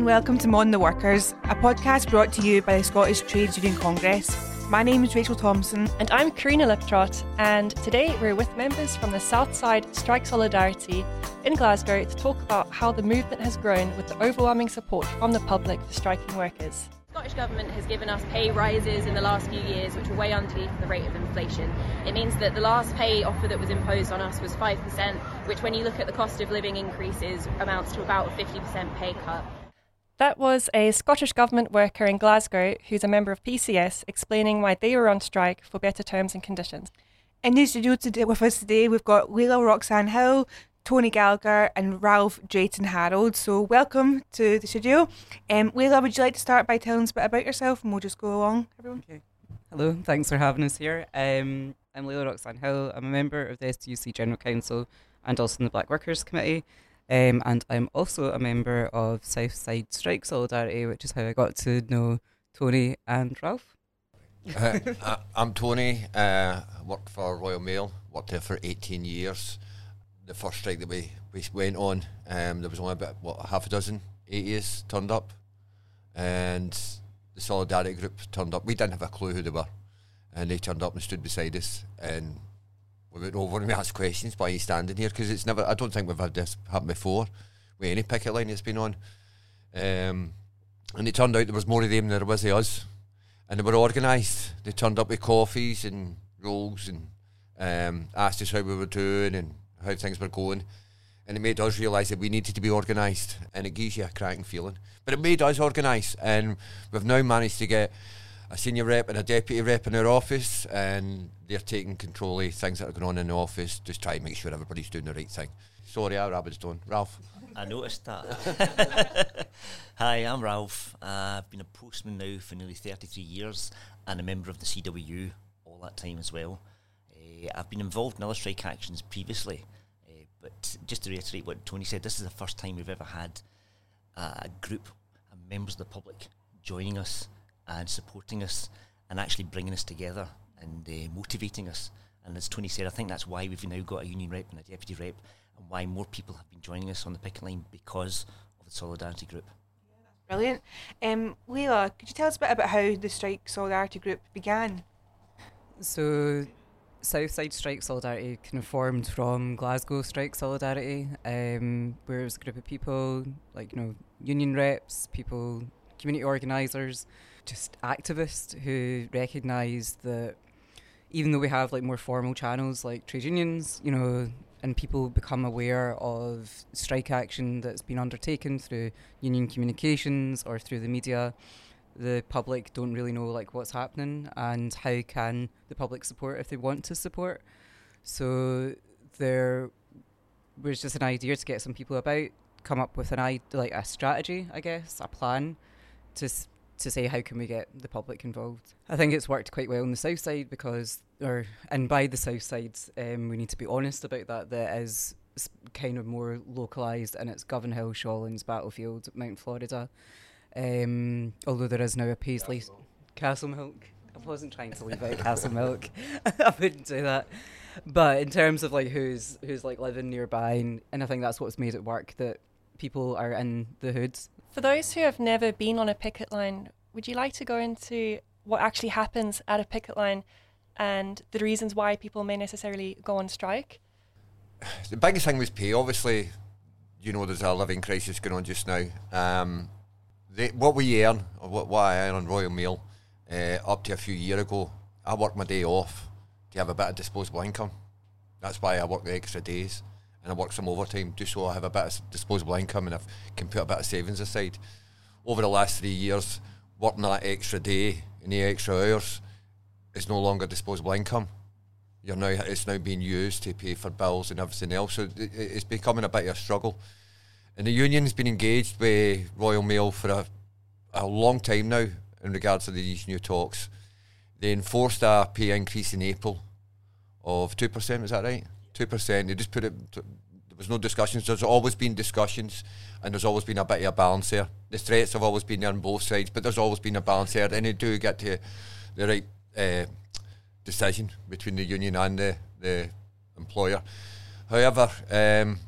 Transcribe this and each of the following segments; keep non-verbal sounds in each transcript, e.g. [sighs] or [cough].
and welcome to Mon the Workers, a podcast brought to you by the Scottish Trades Union Congress. My name is Rachel Thompson. And I'm Karina Liptrot, and today we're with members from the Southside Strike Solidarity in Glasgow to talk about how the movement has grown with the overwhelming support from the public for striking workers. The Scottish Government has given us pay rises in the last few years, which are way underneath the rate of inflation. It means that the last pay offer that was imposed on us was 5%, which, when you look at the cost of living increases, amounts to about a 50% pay cut. That was a Scottish Government worker in Glasgow who's a member of PCS explaining why they were on strike for better terms and conditions. In the studio today with us today, we've got Leila Roxanne Hill, Tony Gallagher, and Ralph Drayton Harold. So, welcome to the studio. Um, Leila, would you like to start by telling us a bit about yourself and we'll just go along, everyone? Okay. Hello, thanks for having us here. Um, I'm Leila Roxanne Hill. I'm a member of the STUC General Council and also in the Black Workers Committee. Um, and I'm also a member of Southside Strike Solidarity, which is how I got to know Tony and Ralph. [laughs] uh, I'm Tony. Uh, worked for Royal Mail. Worked there for 18 years. The first strike that we, we went on, um, there was only about what half a dozen ATs turned up, and the Solidarity group turned up. We didn't have a clue who they were, and they turned up and stood beside us. And we went over and we asked questions. Why he's standing here? Because it's never. I don't think we've had this happen before with any picket line that's been on. Um, and it turned out there was more of them than there was of us and they were organised. They turned up with coffees and rolls and um, asked us how we were doing and how things were going. And it made us realise that we needed to be organised and it gives you a cracking feeling. But it made us organised and we've now managed to get a senior rep and a deputy rep in our office and they're taking control of things that are going on in the office, just try to make sure everybody's doing the right thing. Sorry, our rabbit's done. Ralph. I noticed that. [laughs] Hi, I'm Ralph. Uh, I've been a postman now for nearly 33 years and a member of the CWU all that time as well. Uh, I've been involved in other strike actions previously, uh, but just to reiterate what Tony said, this is the first time we've ever had a group of members of the public joining us and supporting us and actually bringing us together and uh, motivating us. And as Tony said, I think that's why we've now got a union rep and a deputy rep and why more people have been joining us on the picket line because of the Solidarity Group. Brilliant. Um, Leila, could you tell us a bit about how the Strike Solidarity Group began? So, Southside Strike Solidarity kind of formed from Glasgow Strike Solidarity, um, where it was a group of people, like, you know, union reps, people, community organisers, just activists who recognise that even though we have like more formal channels like trade unions, you know, and people become aware of strike action that's been undertaken through union communications or through the media, the public don't really know like what's happening and how can the public support if they want to support. So there was just an idea to get some people about, come up with an idea, like a strategy, I guess, a plan to to say how can we get the public involved. I think it's worked quite well on the south side because, or and by the south side, um, we need to be honest about that. That is kind of more localised, and it's Govanhill, Shawlands, Battlefield, Mount Florida. Um, although there is now a Paisley, Castlemilk. I wasn't trying to leave out Castlemilk. [laughs] I wouldn't do that. But in terms of like who's who's like living nearby, and, and I think that's what's made it work. That people are in the hoods For those who have never been on a picket line, would you like to go into what actually happens at a picket line and the reasons why people may necessarily go on strike? [sighs] The biggest thing was pay. Obviously, you know, there's a living crisis going on just now. Um, they, what we earn, or what, what I earn on Royal Mail, uh, up to a few years ago, I worked my day off to have a bit of disposable income. That's why I work the extra days and I work some overtime just so I have a bit of disposable income and I can put a bit of savings aside. Over the last three years, working that extra day and the extra hours is no longer disposable income. You're now it's now being used to pay for bills and everything else. So it's becoming a bit of a struggle. And the union's been engaged with Royal Mail for a, a long time now in regards to these new talks. They enforced a pay increase in April of two percent. Is that right? Two percent. They just put it. There was no discussions. There's always been discussions, and there's always been a bit of a balance there. The threats have always been there on both sides, but there's always been a balance there, and they do get to the right uh, decision between the union and the the employer. However, um,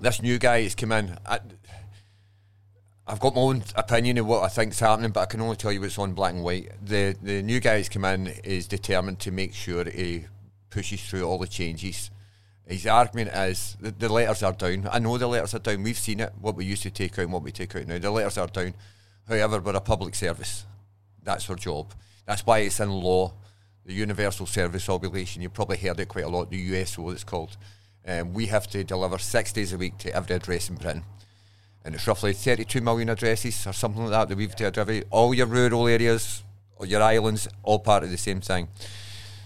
this new guy has come in. I, I've got my own opinion of what I think's happening, but I can only tell you what's on black and white. The the new guy who's come in is determined to make sure he pushes through all the changes. His argument is the, the letters are down. I know the letters are down. We've seen it. What we used to take out and what we take out now. The letters are down. However, we're a public service. That's our job. That's why it's in law. The Universal Service Obligation. You've probably heard it quite a lot. The USO, it's called. Um, we have to deliver six days a week to every address in Britain and it's roughly 32 million addresses or something like that that we've to deliver. All your rural areas, or your islands, all part of the same thing.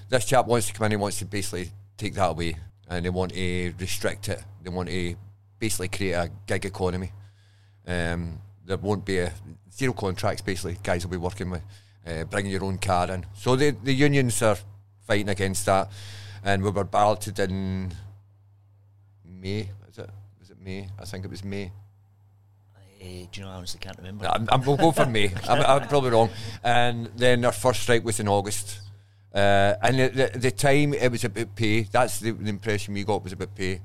This chap wants to come in and wants to basically take that away, and they want to restrict it. They want to basically create a gig economy. Um, there won't be a zero contracts. Basically, guys will be working with uh, bringing your own car in. So the the unions are fighting against that, and we were balloted in May. Is it? Was it May? I think it was May. Uh, do you know? I honestly can't remember. I'm, I'm, we'll go for May. I'm, I'm probably wrong. And then our first strike was in August. Uh, and the, the, the time it was about pay. That's the, the impression we got was about pay.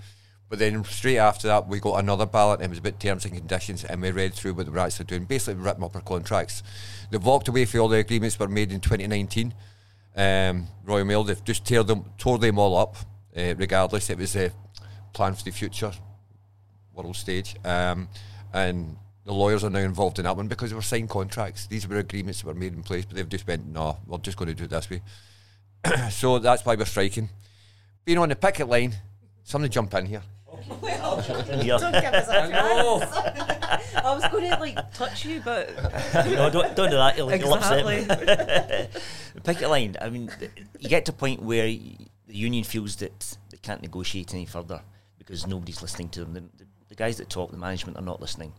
But then straight after that, we got another ballot, and it was about terms and conditions, and we read through what they were actually doing. Basically, we ripped up our contracts. They've walked away from all the agreements that were made in 2019. Um, Royal Mail, they've just tore them, tore them all up. Uh, regardless, it was a plan for the future world stage. Um, and the lawyers are now involved in that one because they were signed contracts. These were agreements that were made in place, but they've just went, no, we're just going to do it this way. [clears throat] so that's why we're striking. Being on the picket line, somebody jump in here. [laughs] Yeah. Don't give us a chance. [laughs] I was going to like touch you, but [laughs] no, don't, don't do that. You'll, you'll upset me. exactly. Picket line. I mean, you get to a point where the union feels that they can't negotiate any further because nobody's listening to them. The, the, the guys that talk, the management, are not listening,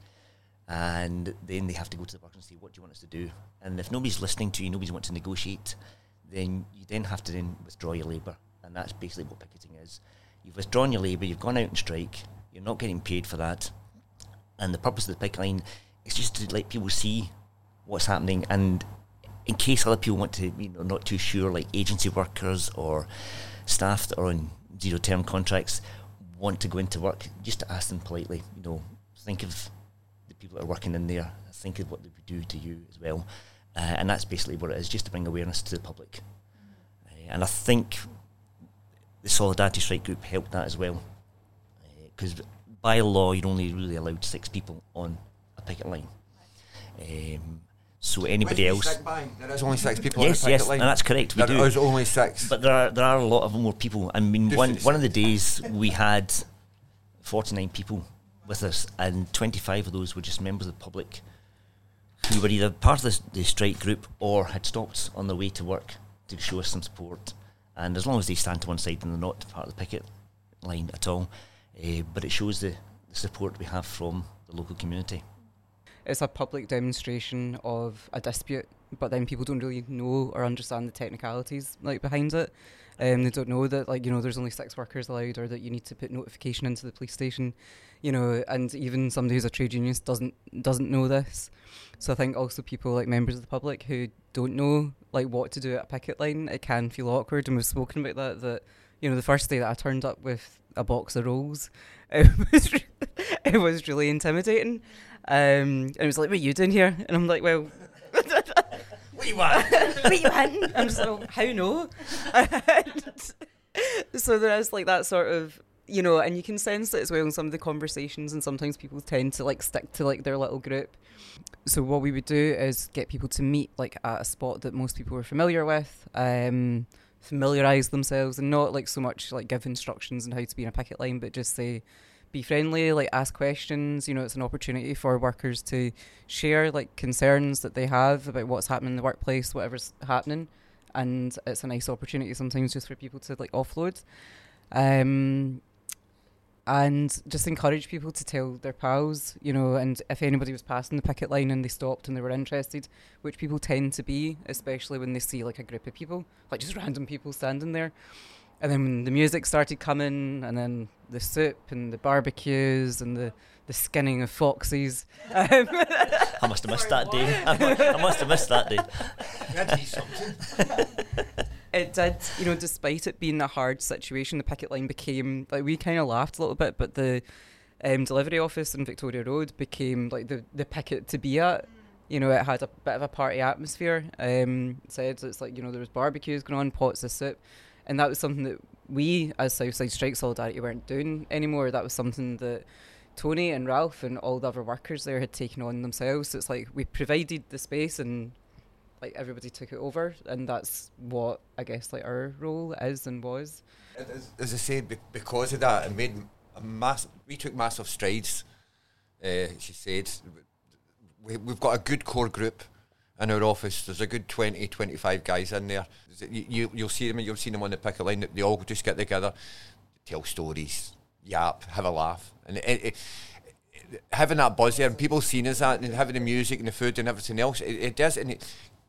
and then they have to go to the workers and say, "What do you want us to do?" And if nobody's listening to you, nobody's wanting to negotiate, then you then have to then withdraw your labour, and that's basically what picketing is. You've withdrawn your labour, you've gone out and strike, you're not getting paid for that, and the purpose of the picket line is just to let people see what's happening. And in case other people want to you know not too sure like agency workers or staff that are on zero term contracts want to go into work just to ask them politely you know think of the people that are working in there. Think of what they would do to you as well uh, and that's basically what it is just to bring awareness to the public. Uh, and I think the Solidarity Strike Group helped that as well. Because by law you're only really allowed six people on a picket line. Um, so anybody else There is only six people yes on the yes line. and that's correct we There do. is only six. but there are there are a lot of more people. I mean, Just one it's- one of the days we had forty nine people with us, and twenty five of those were just members of the public who were either part of the, strike group or had stopped on their way to work to show us some support. And as long as they stand to one side and they're not part of the picket line at all, uh, but it shows the, the support we have from the local community. It's a public demonstration of a dispute, but then people don't really know or understand the technicalities like behind it. Um, they don't know that like you know there's only six workers allowed, or that you need to put notification into the police station, you know, and even somebody who's a trade unionist doesn't doesn't know this. So I think also people like members of the public who don't know like what to do at a picket line, it can feel awkward, and we've spoken about that. That you know the first day that I turned up with a box of rolls, [laughs] it was [laughs] it was really intimidating. Um, and it was like, "What are you doing here?" And I'm like, "Well." What you want? what you want? I'm just like, how no? [laughs] And so there is like that sort of you know, and you can sense it as well in some of the conversations, and sometimes people tend to like stick to like their little group. So what we would do is get people to meet like at a spot that most people are familiar with, um, familiarize themselves, and not like so much like give instructions on how to be in a picket line, but just say be friendly, like ask questions. You know, it's an opportunity for workers to share like concerns that they have about what's happening in the workplace, whatever's happening, and it's a nice opportunity sometimes just for people to like offload. Um, and just encourage people to tell their pals, you know, and if anybody was passing the picket line and they stopped and they were interested, which people tend to be, especially when they see like a group of people, like just random people standing there. And then when the music started coming, and then the soup and the barbecues and the, the skinning of foxes. Um, [laughs] I must have missed that day. [laughs] I mu- I must have missed that day. [laughs] it did, you know, despite it being a hard situation, the picket line became like we kind of laughed a little bit, but the um, delivery office in Victoria Road became like the, the picket to be at. You know, it had a bit of a party atmosphere. Um, said it's like you know there was barbecues going on, pots of soup, and that was something that we as Southside Strike Solidarity weren't doing anymore. That was something that Tony and Ralph and all the other workers there had taken on themselves. So it's like we provided the space and like everybody took it over, and that's what I guess like our role is and was. As, I said, because of that, it made a mass. We took massive strides. Uh, she said, we, we've got a good core group in our office. There's a good 20, 25 guys in there. You, you'll see them, you'll see them on the picket line. They all just get together, tell stories, yap, have a laugh, and it, it, having that buzz there and people seeing us that and having the music and the food and everything else, it, does. And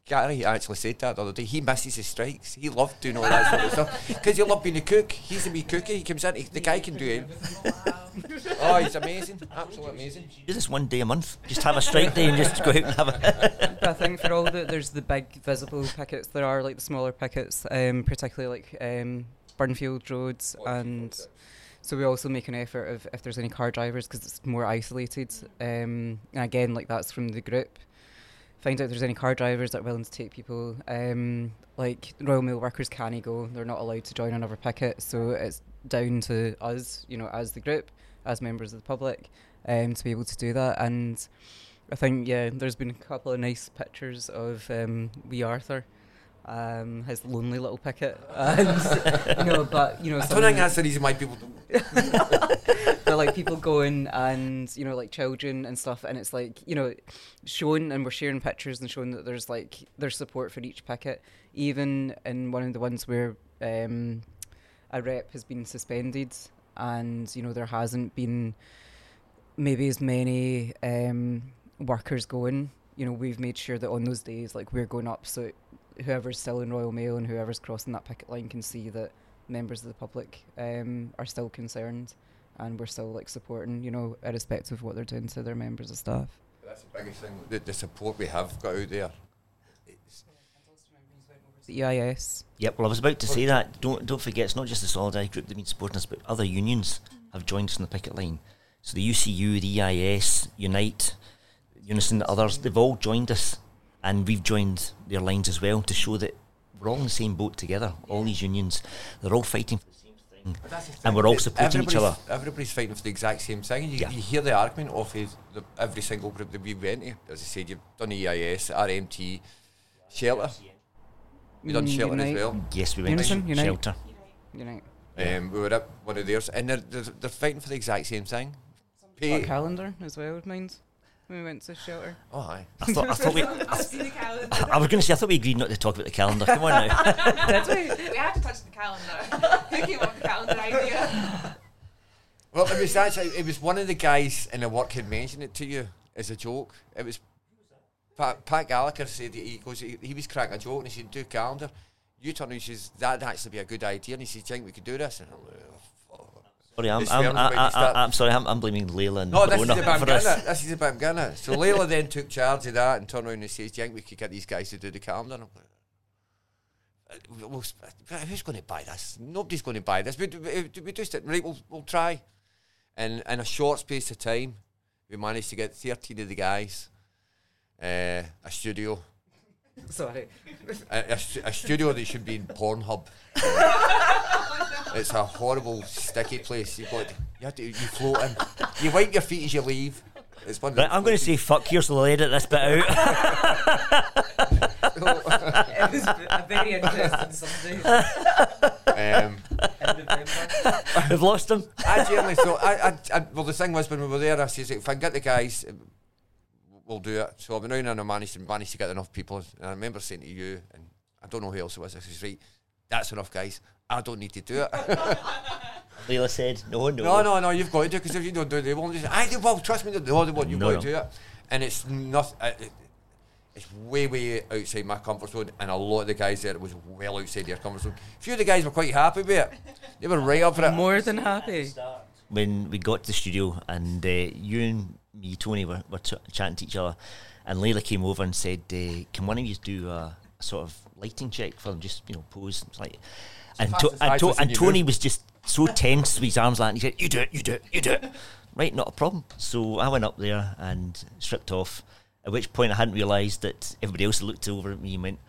Gary actually said that the other day. He misses his strikes. He loved doing all that sort of stuff because he loved being a cook. He's a wee cookie. He comes in. He, the guy can do it. [laughs] oh, he's amazing. Absolutely amazing. Do this one day a month. Just have a strike day and just go out and have a. I think for all the there's the big visible pickets. There are like the smaller pickets, um, particularly like um, Burnfield roads, and so we also make an effort of if there's any car drivers because it's more isolated. Um, and again, like that's from the group. Find out if there's any car drivers that are willing to take people. Um, like Royal Mail workers can't go; they're not allowed to join another picket. So it's down to us, you know, as the group, as members of the public, um, to be able to do that. And I think yeah, there's been a couple of nice pictures of um, wee Arthur, um, his lonely little picket, [laughs] and you know, but you know, I don't think that's the reason why people don't. [laughs] but like people going and you know like children and stuff and it's like you know showing and we're sharing pictures and showing that there's like there's support for each picket even in one of the ones where um a rep has been suspended and you know there hasn't been maybe as many um workers going you know we've made sure that on those days like we're going up so whoever's still in royal mail and whoever's crossing that picket line can see that members of the public um, are still concerned and we're still like supporting, you know, irrespective of what they're doing to their members of staff. That's the biggest thing. The, the support we have got out there. It's, The EIS, Yep. Well, I was about to say that. Don't don't forget, it's not just the Solidarity group that have been supporting us, but other unions have joined us on the picket line. So the UCU, the EIS, Unite, Unison, the others, they've all joined us, and we've joined their lines as well to show that we're all in the same boat together. All these unions, they're all fighting for the same thing, and we're all supporting each other. Everybody's- Everybody's fighting for the exact same thing. You, Yeah. you hear the argument of his, the, every single group that we went to. As I said, you've done the EIS, RMT, Shelter. We've done Mm, Shelter Unite. as well. Yes, we went Unison, to Unite. shelter. you know, Um, we were at one of theirs, and they're, they're, they're fighting for the exact same thing. Pay. got calendar as well of mine when we went to shelter. Oh, aye. I thought, I thought we. [laughs] I've the calendar. I was going to say, I thought we agreed not to talk about the calendar. Come on now. [laughs] Did we? we have to touch the calendar. [laughs] Who came up with the calendar idea? Well, it was actually it was one of the guys in the work had mentioned it to you as a joke. It was Pat, Pat Gallagher said that he goes he, he was cracking a joke and he said do calendar. You turn around and says that'd actually be a good idea and he says, Do you think we could do this? And I'm like, "Oh. Sorry, I'm, I'm, I, I'm sorry, I'm, I'm blaming Leila and No, this is for this. This is the bit I'm getting at. So Leila then took charge of that and turned around and says, Do you think we could get these guys to do the calendar? And I'm like, "Uh, well, who's going to buy this? Nobody's going to buy this. We, we, we just right. We'll, we'll try. And in a short space of time, we managed to get 13 of the guys, uh, a studio, [laughs] Sorry. a, a, a studio that should be in Pornhub. [laughs] it's a horrible, sticky place. You've got, you have to, you float in. You wipe your feet as you leave. It's one Right, I'm going to say fuck here, so I'll edit this bit out. [laughs] it was a very interesting Sunday Um, We've lost him. I generally thought, I, I, I, well, the thing was when we were there, I says, if I can get the guys, we'll do it. So I went around and I managed to, managed to get enough people. And I remember saying to you, and I don't know who else it was, I says, right, that's enough guys. I don't need to do it. [laughs] Leila said, no, no. no, no, no, you've got to do it because if you don't do it, they won't. Just, I do, well, trust me, no, they won't. You've No, got no. to do it. And it's nothing. Uh, it, it's way, way outside my comfort zone, and a lot of the guys there was well outside their comfort zone. A few of the guys were quite happy with it. They were right up for it. More than happy. When we got to the studio and uh, you and me, Tony, were, were ch- chatting to each other, and Leila came over and said, uh, "Can one of you do a, a sort of lighting check for them? Just you know, pose." It's like, and, to- and, to- and Tony move. was just so [laughs] tense with his arms like, and he said, "You do it, you do it, you do it." [laughs] right, not a problem. So I went up there and stripped off. At which point I hadn't realised that everybody else looked over at me and went,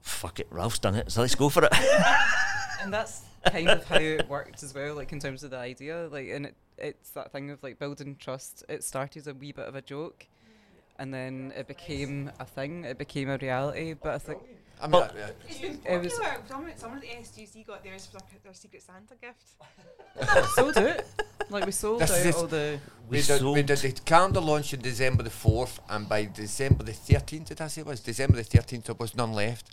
"Fuck it, Ralph's done it, so let's go for it." [laughs] and that's kind of how it worked as well, like in terms of the idea. Like, and it, it's that thing of like building trust. It started as a wee bit of a joke, and then it became a thing. It became a reality. But I think I mean, Well- It's been It was- popular. Someone, someone at the SGC got theirs for their Secret Santa gift. [laughs] sold it. Like we sold This out is- all the. we, We did, we did the calendar launch in December the 4th, and by December the 13th, did I say it was? December the 13th, there was none left.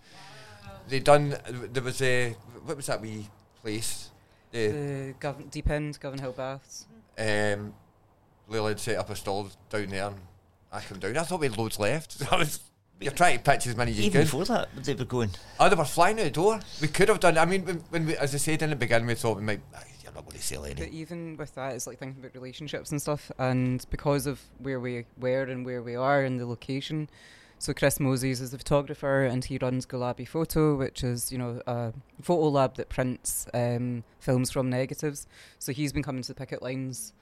They done, there was a, what was that wee place? The, The Govan, Deep End, Govanhill Baths. Um, Lily had set up a stall down there, and I come down. I thought we had loads left. [laughs] I was, you're trying to pitch as many as you Even could. before that, they were going. Oh, they were flying out the door. We could have done. I mean, when, when we, as I said in the beginning, we thought we might. "Ah, You're not going to sell any. But even with that, it's like thinking about relationships and stuff. And because of where we were and where we are and the location, so Chris Moses is the photographer, and he runs Gulabi Photo, which is you know a photo lab that prints um, films from negatives. So he's been coming to the picket lines.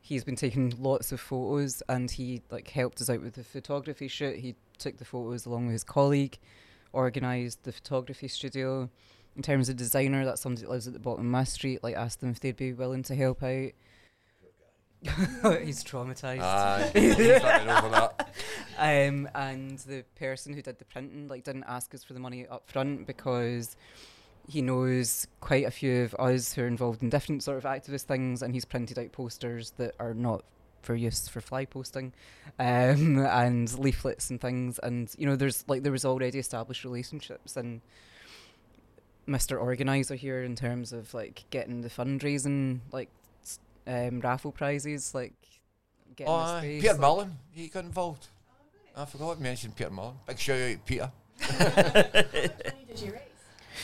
He's been taking lots of photos, and he like helped us out with the photography shoot. He took the photos along with his colleague, organised the photography studio in terms of designer, that's somebody that lives at the bottom of my street. Like, asked them if they'd be willing to help out. [laughs] He's traumatized. Aye, [laughs] he's over that. [laughs] Um, and the person who did the printing like didn't ask us for the money up front because he knows quite a few of us who are involved in different sort of activist things, and he's printed out posters that are not for use for fly posting, um, [laughs] and leaflets and things. And you know, there's like there was already established relationships and. Mr. Organizer here in terms of like getting the fundraising like um, raffle prizes, like getting Oh, the ah, space. Peter like- Mullen, he got involved. Oh, I forgot to mention Peter Mullen. Big shout out to Peter. What [laughs] money did you raise?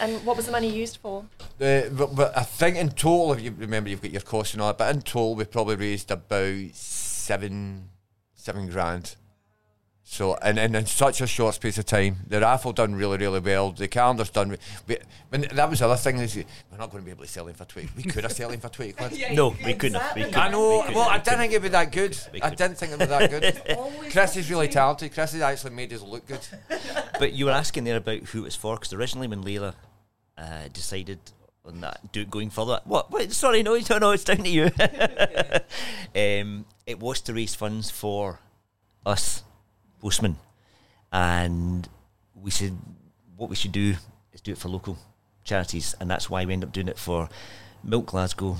And what was the money used for? The, but, but I think in total, if you remember, you've got your costs and all that, but in total, we probably raised about seven, seven grand. So, and, and in such a short space of time, the raffle done really, really well. The calendar's done. Re- we, when that was the other thing is we're not going to be able to sell him for twenty. We could have sold him for twenty quid. [laughs] No, we couldn't. We couldn't. I know. we Well, I didn't think it'd be that good. I didn't think it'd be that good. Always Chris is really talented. Chris has actually made us look good. [laughs] But you were asking there about who it was for, because originally when Leila uh, decided on that, do going further, what? Wait, sorry, no, no, no, it's down to you. [laughs] um, it was to raise funds for us, postmen, and we said what we should do is do it for local charities, and that's why we end up doing it for Milk Glasgow,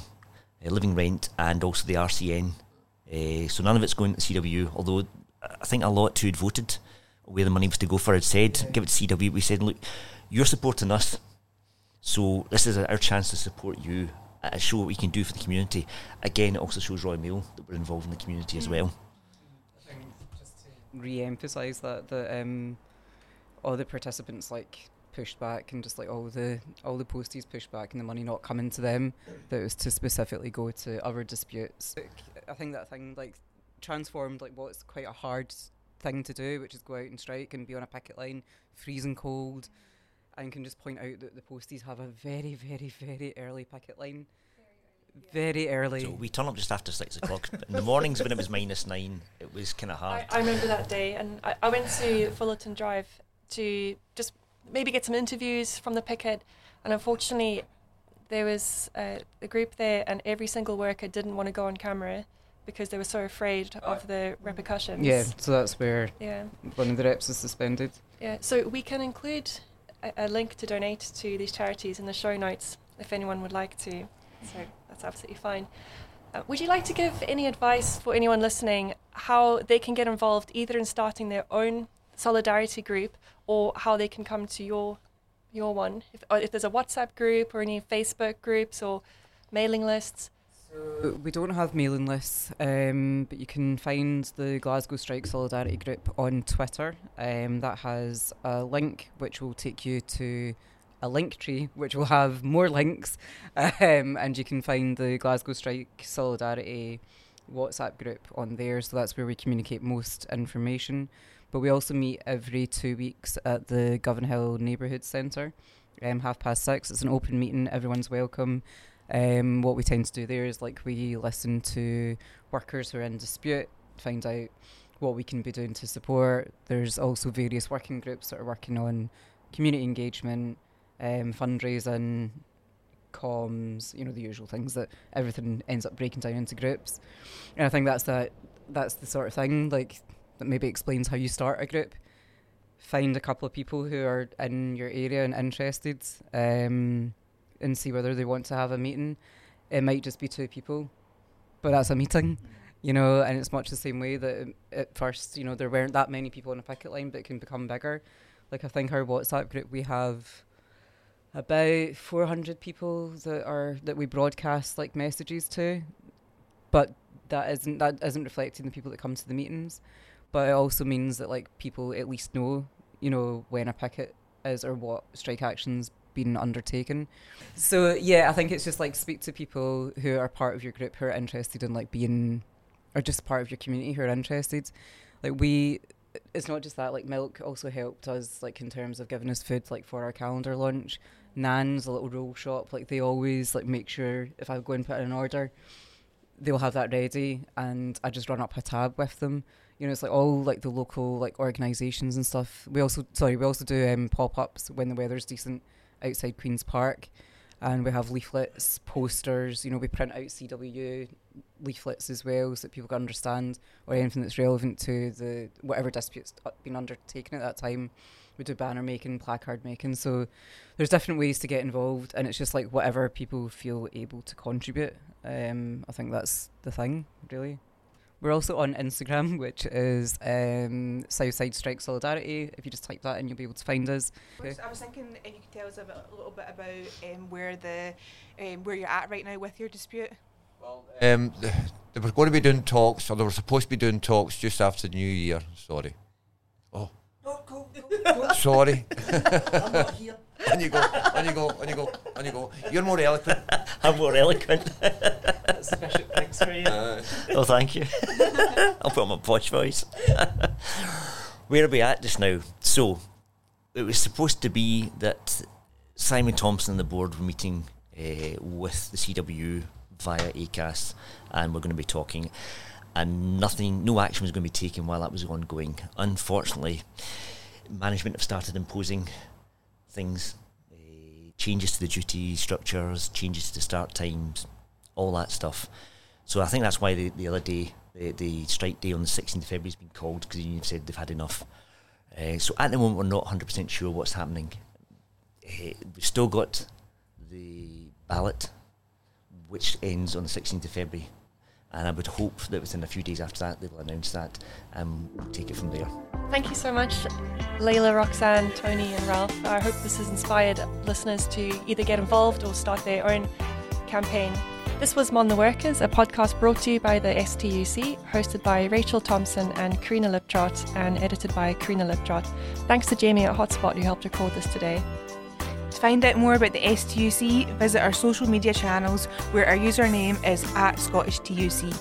uh, Living Rent, and also the RCN. Uh, so none of it's going to CW, although I think a lot who had voted where the money was to go for had said, give it to CW. We said, look, you're supporting us, so this is our chance to support you and show what we can do for the community. Again, it also shows Royal Mail that we're involved in the community as well. Re-emphasize that that um, all the participants like pushed back and just like all the all the posties pushed back and the money not coming to them that was to specifically go to other disputes. I think that thing like transformed like what's quite a hard thing to do, which is go out and strike and be on a picket line, freezing cold, and can just point out that the posties have a very very very early picket line. Very early. So we turn up just after six o'clock. In the mornings when it was minus nine, it was kind of hard. I, I remember that day, and I, I went to Fullerton Drive to just maybe get some interviews from the picket, and unfortunately, there was uh, a group there, and every single worker didn't want to go on camera because they were so afraid of the repercussions. yeah, so that's where Yeah. one of the reps is suspended. Yeah. So we can include a, a link to donate to these charities in the show notes if anyone would like to. So that's absolutely fine. Uh, would you like to give any advice for anyone listening how they can get involved either in starting their own solidarity group or how they can come to your your one? If, if there's a WhatsApp group or any Facebook groups or mailing lists. Uh, We don't have mailing lists, um, but you can find the Glasgow Strike Solidarity Group on Twitter. Um, that has a link which will take you to a Linktree, which will have more links, [laughs] um, and you can find the Glasgow Strike Solidarity WhatsApp group on there. So that's where we communicate most information. But we also meet every two weeks at the Govanhill Neighbourhood Centre, um, half past six. It's an open meeting. Everyone's welcome Um, what we tend to do there is like we listen to workers who are in dispute, find out what we can be doing to support. There's also various working groups that are working on community engagement, um, fundraising, comms, you know, the usual things that everything ends up breaking down into groups. And I think that's that that's the sort of thing like that maybe explains how you start a group. Find a couple of people who are in your area and interested, um, and see whether they want to have a meeting. It might just be two people, but that's a meeting, you know. And it's much the same way that um, at first, you know, there weren't that many people on a picket line, but it can become bigger. Like I think our WhatsApp group, we have about 400 people that are that we broadcast like messages to, but that isn't that isn't reflecting the people that come to the meetings. But it also means that like people at least know, you know, when a picket is or what strike actions been undertaken. So yeah, I think it's just like speak to people who are part of your group who are interested in like being or just part of your community who are interested. Like we it's not just that, like Milk also helped us like in terms of giving us food like for our calendar launch. Nan's a little roll shop, like they always like make sure if I go and put in an order, they'll have that ready and I just run up a tab with them. You know, it's like all like the local like organisations and stuff. We also sorry, we also do um, pop ups when the weather's decent outside Queen's Park. And we have leaflets, posters, you know, we print out CW leaflets as well so that people can understand or anything that's relevant to the whatever disputes been undertaken at that time. We do banner making, placard making. So there's different ways to get involved and it's just like whatever people feel able to contribute. Um, I think that's the thing, really. We're also on Instagram, [laughs] which is um, Southside Strike Solidarity. If you just type that in, you'll be able to find us. I was thinking if you could tell us a, bit, a little bit about um, where the um, where you're at right now with your dispute. Um, they were going to be doing talks, or they were supposed to be doing talks just after the New Year. Sorry. Oh, No, go, go, go. sorry. [laughs] I'm not here. on you go, on you go, on you go, on you go. You're more eloquent. [laughs] I'm more eloquent. [laughs] That's Bishop thanks for you. Uh, oh, thank you. I'll put on my posh voice. Where are we at just now? So, it was supposed to be that Simon Thompson and the board were meeting uh, with the CW via ACAS, and we're going to be talking. And nothing, no action was going to be taken while that was ongoing. Unfortunately, management have started imposing things, uh, changes to the duty structures, changes to start times, all that stuff. So I think that's why the, the other day, the, the strike day on the 16th of February has been called because the union said they've had enough. Uh, so at the moment, we're not 100% sure what's happening. Uh, we've still got the ballot, which ends on the 16th of February. And I would hope that within a few days after that, they will announce that and we'll take it from there. Thank you so much, Leila, Roxanne, Tony, and Ralph. I hope this has inspired listeners to either get involved or start their own campaign. This was Mon the Workers, a podcast brought to you by the STUC, hosted by Rachel Thompson and Karina Liptrot, and edited by Karina Liptrot. Thanks to Jamie at Hotspot who helped record this today. To find out more about the STUC, visit our social media channels where our username is at Scottish TUC.